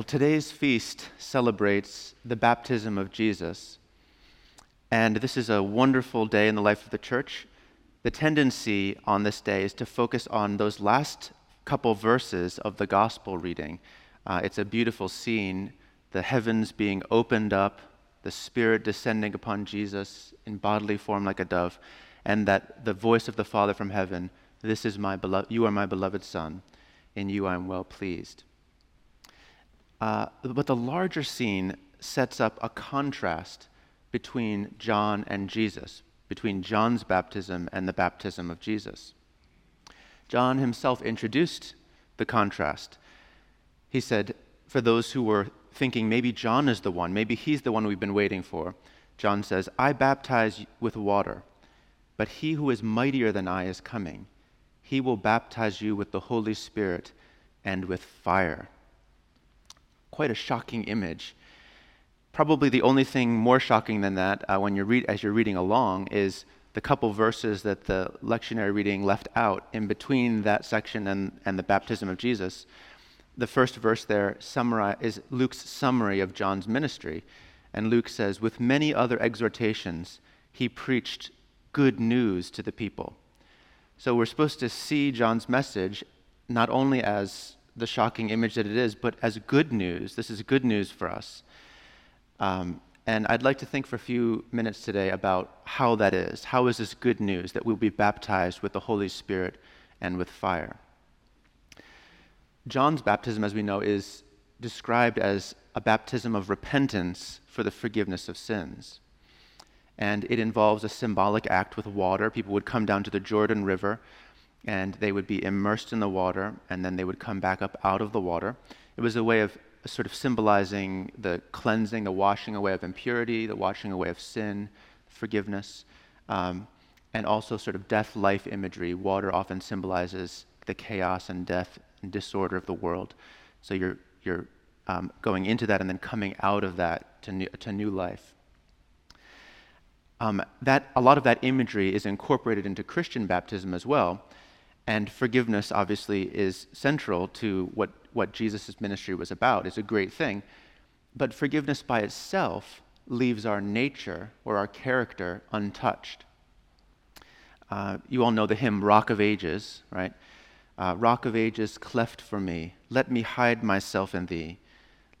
Well, today's feast celebrates the baptism of Jesus. And this is a wonderful day in the life of the church. The tendency on this day is to focus on those last couple verses of the gospel reading. Uh, it's a beautiful scene the heavens being opened up, the Spirit descending upon Jesus in bodily form like a dove, and that the voice of the Father from heaven, This is my beloved, you are my beloved Son, in you I am well pleased. Uh, but the larger scene sets up a contrast between John and Jesus, between John's baptism and the baptism of Jesus. John himself introduced the contrast. He said, for those who were thinking maybe John is the one, maybe he's the one we've been waiting for, John says, I baptize with water, but he who is mightier than I is coming. He will baptize you with the Holy Spirit and with fire quite a shocking image. Probably the only thing more shocking than that, uh, when you're read, as you're reading along, is the couple verses that the lectionary reading left out in between that section and, and the baptism of Jesus. The first verse there is Luke's summary of John's ministry. And Luke says, With many other exhortations, he preached good news to the people. So we're supposed to see John's message not only as the shocking image that it is, but as good news. This is good news for us. Um, and I'd like to think for a few minutes today about how that is. How is this good news that we'll be baptized with the Holy Spirit and with fire? John's baptism, as we know, is described as a baptism of repentance for the forgiveness of sins. And it involves a symbolic act with water. People would come down to the Jordan River and they would be immersed in the water, and then they would come back up out of the water. It was a way of sort of symbolizing the cleansing, the washing away of impurity, the washing away of sin, forgiveness, um, and also sort of death life imagery. Water often symbolizes the chaos and death and disorder of the world. So you're, you're um, going into that and then coming out of that to new, to new life. Um, that, a lot of that imagery is incorporated into Christian baptism as well. And forgiveness, obviously, is central to what, what Jesus' ministry was about. It's a great thing. But forgiveness by itself leaves our nature or our character untouched. Uh, you all know the hymn Rock of Ages, right? Uh, Rock of Ages, cleft for me, let me hide myself in thee.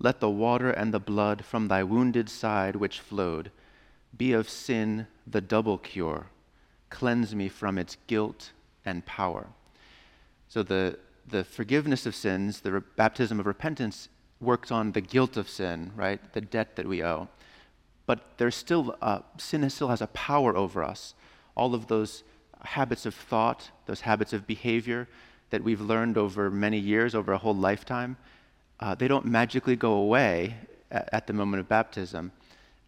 Let the water and the blood from thy wounded side which flowed be of sin the double cure. Cleanse me from its guilt and power. So the, the forgiveness of sins, the re- baptism of repentance, works on the guilt of sin, right? The debt that we owe. But there's still, uh, sin still has a power over us. All of those habits of thought, those habits of behavior that we've learned over many years, over a whole lifetime, uh, they don't magically go away at, at the moment of baptism.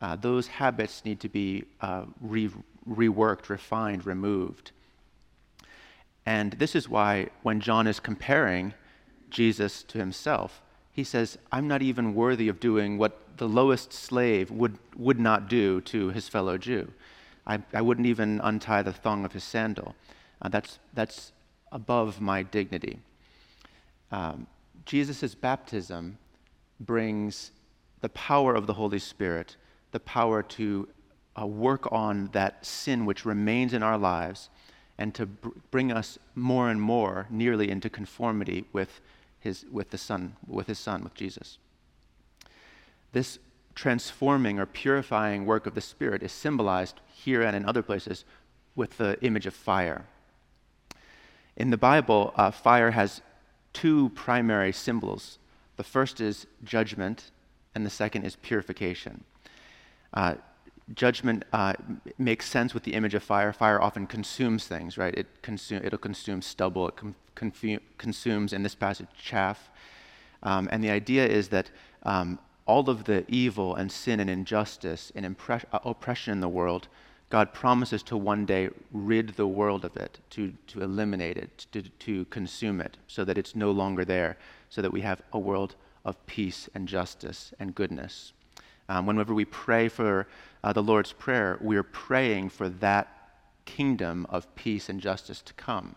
Uh, those habits need to be uh, re- reworked, refined, removed. And this is why when John is comparing Jesus to himself, he says, I'm not even worthy of doing what the lowest slave would, would not do to his fellow Jew. I, I wouldn't even untie the thong of his sandal. Uh, that's, that's above my dignity. Um, Jesus' baptism brings the power of the Holy Spirit, the power to uh, work on that sin which remains in our lives and to br- bring us more and more nearly into conformity with his, with the Son, with his Son, with Jesus. This transforming or purifying work of the Spirit is symbolized here and in other places with the image of fire. In the Bible, uh, fire has two primary symbols. The first is judgment, and the second is purification. Uh, judgment uh, makes sense with the image of fire. Fire often consumes things, right? It consume, it'll consume stubble, it com- consumes, in this passage, chaff. Um, and the idea is that um, all of the evil and sin and injustice and uh, oppression in the world, God promises to one day rid the world of it, to, to eliminate it, to, to consume it, so that it's no longer there, so that we have a world of peace and justice and goodness. Um, whenever we pray for uh, the Lord's Prayer, we're praying for that kingdom of peace and justice to come.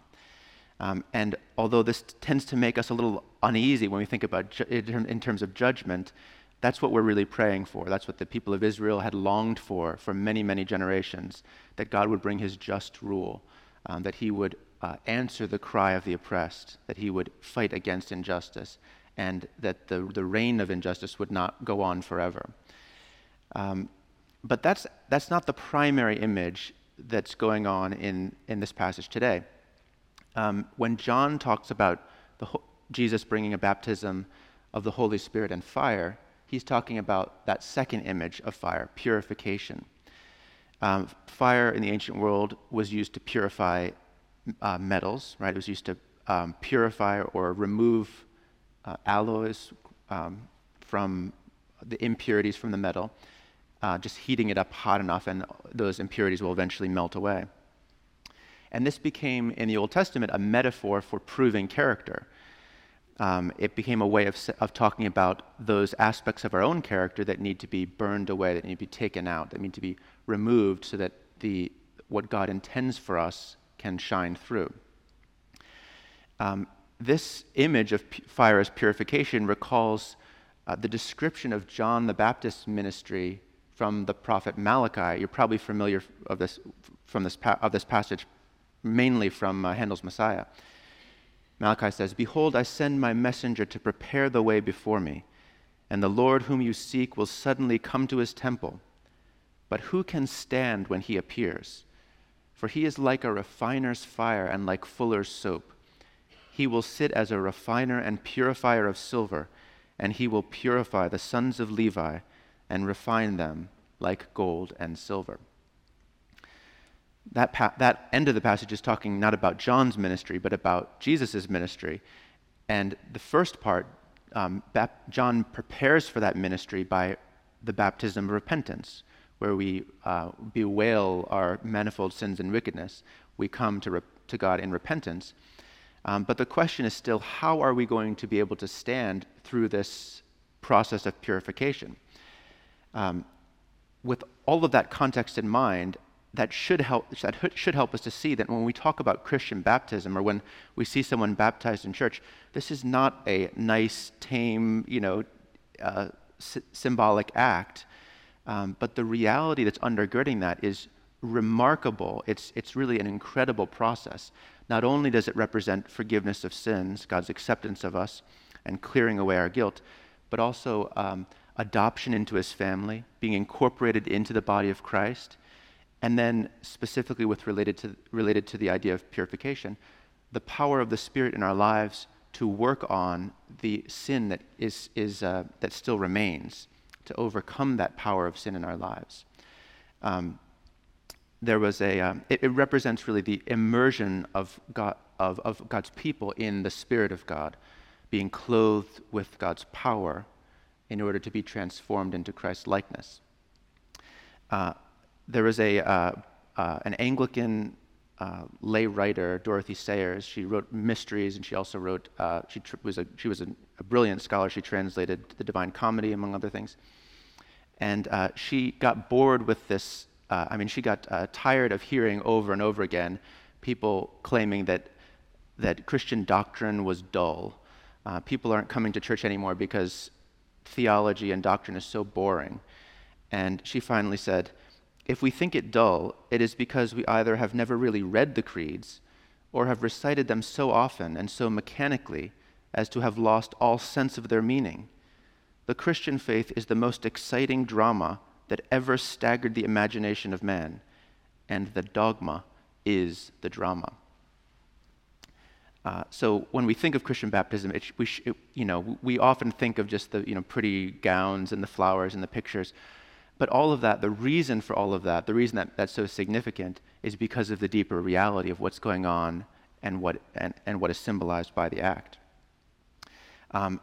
Um, and although this t- tends to make us a little uneasy when we think about ju- in terms of judgment, that's what we're really praying for. That's what the people of Israel had longed for for many, many generations that God would bring his just rule, um, that he would uh, answer the cry of the oppressed, that he would fight against injustice, and that the, the reign of injustice would not go on forever. Um, but that's, that's not the primary image that's going on in, in this passage today. Um, when John talks about the, Jesus bringing a baptism of the Holy Spirit and fire, he's talking about that second image of fire, purification. Um, fire in the ancient world was used to purify uh, metals, right? It was used to um, purify or remove uh, alloys um, from the impurities from the metal, uh, just heating it up hot enough, and those impurities will eventually melt away. And this became, in the Old Testament, a metaphor for proving character. Um, it became a way of, of talking about those aspects of our own character that need to be burned away, that need to be taken out, that need to be removed so that the, what God intends for us can shine through. Um, this image of fire as purification recalls uh, the description of John the Baptist's ministry from the prophet Malachi. You're probably familiar of this, from this, of this passage, mainly from uh, Handel's Messiah. Malachi says, Behold, I send my messenger to prepare the way before me, and the Lord whom you seek will suddenly come to his temple. But who can stand when he appears? For he is like a refiner's fire and like fuller's soap. He will sit as a refiner and purifier of silver, and he will purify the sons of Levi and refine them like gold and silver. That, pa- that end of the passage is talking not about John's ministry, but about Jesus' ministry. And the first part, um, Bap- John prepares for that ministry by the baptism of repentance, where we uh, bewail our manifold sins and wickedness. We come to, re- to God in repentance. Um, but the question is still how are we going to be able to stand through this process of purification? Um, with all of that context in mind, that should help that should help us to see that when we talk about Christian baptism or when we see someone baptized in church, this is not a nice, tame, you know, uh, s- symbolic act, um, but the reality that's undergirding that is remarkable. It's it's really an incredible process. Not only does it represent forgiveness of sins, God's acceptance of us, and clearing away our guilt, but also um, adoption into his family, being incorporated into the body of Christ, and then specifically with related to, related to the idea of purification, the power of the Spirit in our lives to work on the sin that, is, is, uh, that still remains, to overcome that power of sin in our lives. Um, there was a, um, it, it, represents really the immersion of, God, of, of God's people in the Spirit of God, being clothed with God's power in order to be transformed into Christ's likeness. Uh, there was a, uh, uh, an Anglican uh, lay writer, Dorothy Sayers. She wrote mysteries, and she also wrote. Uh, she tr- was a she was a, a, brilliant scholar. She translated the Divine Comedy, among other things. And uh, she got bored with this I mean, she got tired of hearing over and over again people claiming that, that Christian doctrine was dull. People aren't coming to church anymore because theology and doctrine is so boring. And she finally said, If we think it dull, it is because we either have never really read the creeds or have recited them so often and so mechanically as to have lost all sense of their meaning. The Christian faith is the most exciting drama that ever staggered the imagination of man, and the dogma is the drama. Uh, so when we think of Christian baptism, it, we, it, you know, we often think of just the you know, pretty gowns and the flowers and the pictures. But all of that, the reason for all of that, the reason that that's so significant is because of the deeper reality of what's going on and what, and, and what is symbolized by the act. Um,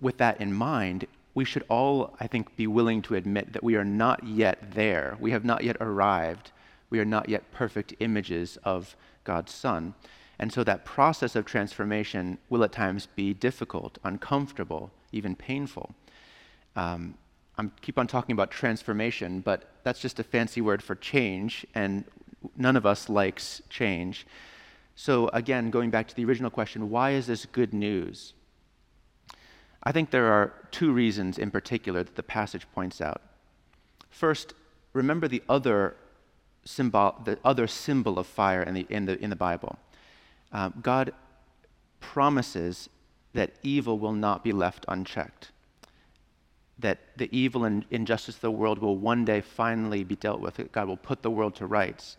with that in mind, we should all, I think, be willing to admit that we are not yet there. We have not yet arrived. We are not yet perfect images of God's Son. And so that process of transformation will at times be difficult, uncomfortable, even painful. Um, I keep on talking about transformation, but that's just a fancy word for change, and none of us likes change. So, again, going back to the original question, why is this good news? I think there are two reasons in particular that the passage points out. First, remember the other symbol, the other symbol of fire in the, in the, in the Bible. Um, God promises that evil will not be left unchecked, that the evil and injustice of the world will one day finally be dealt with. God will put the world to rights.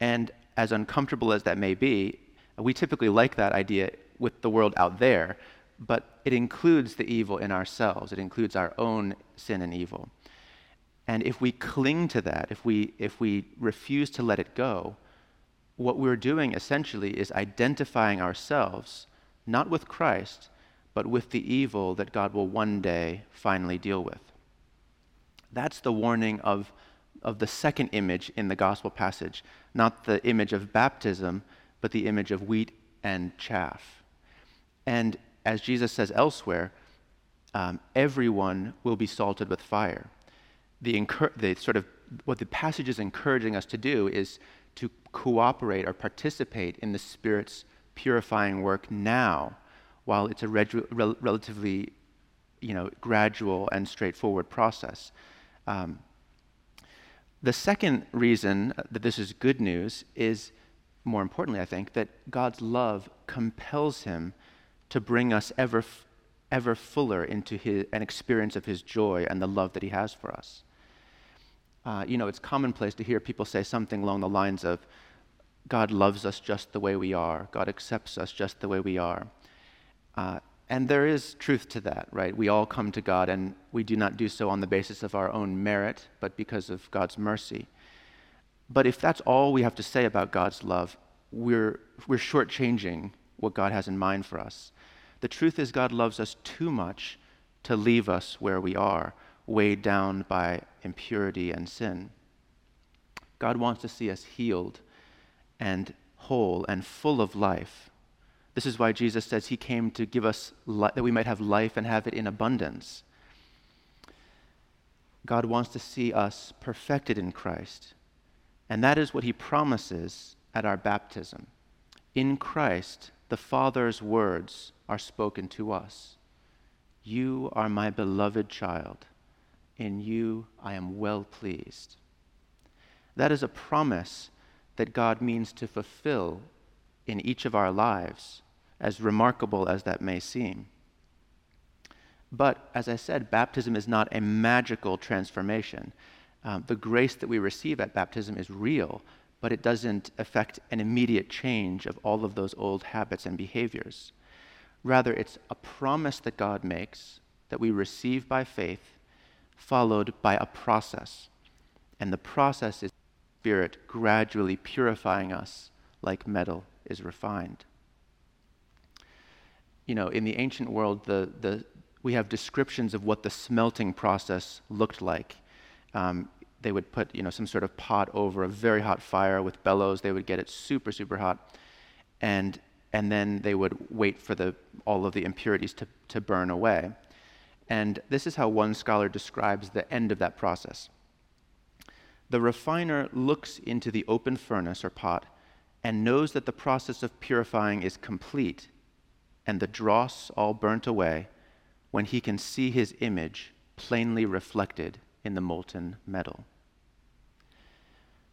And as uncomfortable as that may be, we typically like that idea with the world out there, but it includes the evil in ourselves. It includes our own sin and evil. And if we cling to that, if we, if we refuse to let it go, what we're doing essentially is identifying ourselves, not with Christ, but with the evil that God will one day finally deal with. That's the warning of, of the second image in the gospel passage, not the image of baptism, but the image of wheat and chaff. And as Jesus says elsewhere, um, everyone will be salted with fire the, the sort of what the passage is encouraging us to do is cooperate or participate in the Spirit's purifying work now, while it's a rel- relatively, you know, gradual and straightforward process. Um, the second reason that this is good news is, more importantly, I think, that God's love compels Him to bring us ever, ever fuller into his, an experience of His joy and the love that He has for us uh, you know, it's commonplace to hear people say something along the lines of, God loves us just the way we are, God accepts us just the way we are. Uh, and there is truth to that, right? We all come to God, and we do not do so on the basis of our own merit, but because of God's mercy. But if that's all we have to say about God's love, we're, we're shortchanging what God has in mind for us. The truth is, God loves us too much to leave us where we are weighed down by impurity and sin. God wants to see us healed and whole and full of life. This is why Jesus says he came to give us li- that we might have life and have it in abundance. God wants to see us perfected in Christ. And that is what he promises at our baptism. In Christ, the Father's words are spoken to us You are my beloved child. In you I am well pleased. That is a promise that God means to fulfill in each of our lives, as remarkable as that may seem. But as I said, baptism is not a magical transformation. Um, the grace that we receive at baptism is real, but it doesn't affect an immediate change of all of those old habits and behaviors. Rather, it's a promise that God makes that we receive by faith followed by a process. And the process is Spirit gradually purifying us like metal is refined. You know, in the ancient world, the, the, we have descriptions of what the smelting process looked like. Um, they would put, you know, some sort of pot over a very hot fire with bellows. They would get it super, super hot. And, and then they would wait for the, all of the impurities to, to burn away. And this is how one scholar describes the end of that process. The refiner looks into the open furnace or pot and knows that the process of purifying is complete and the dross all burnt away when he can see his image plainly reflected in the molten metal.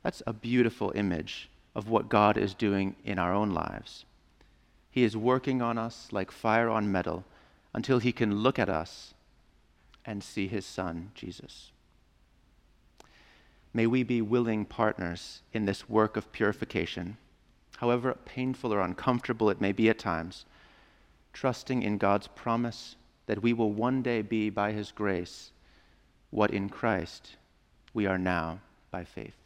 That's a beautiful image of what God is doing in our own lives. He is working on us like fire on metal until he can look at us and see his son, Jesus. May we be willing partners in this work of purification, however painful or uncomfortable it may be at times, trusting in God's promise that we will one day be, by his grace, what in Christ we are now by faith.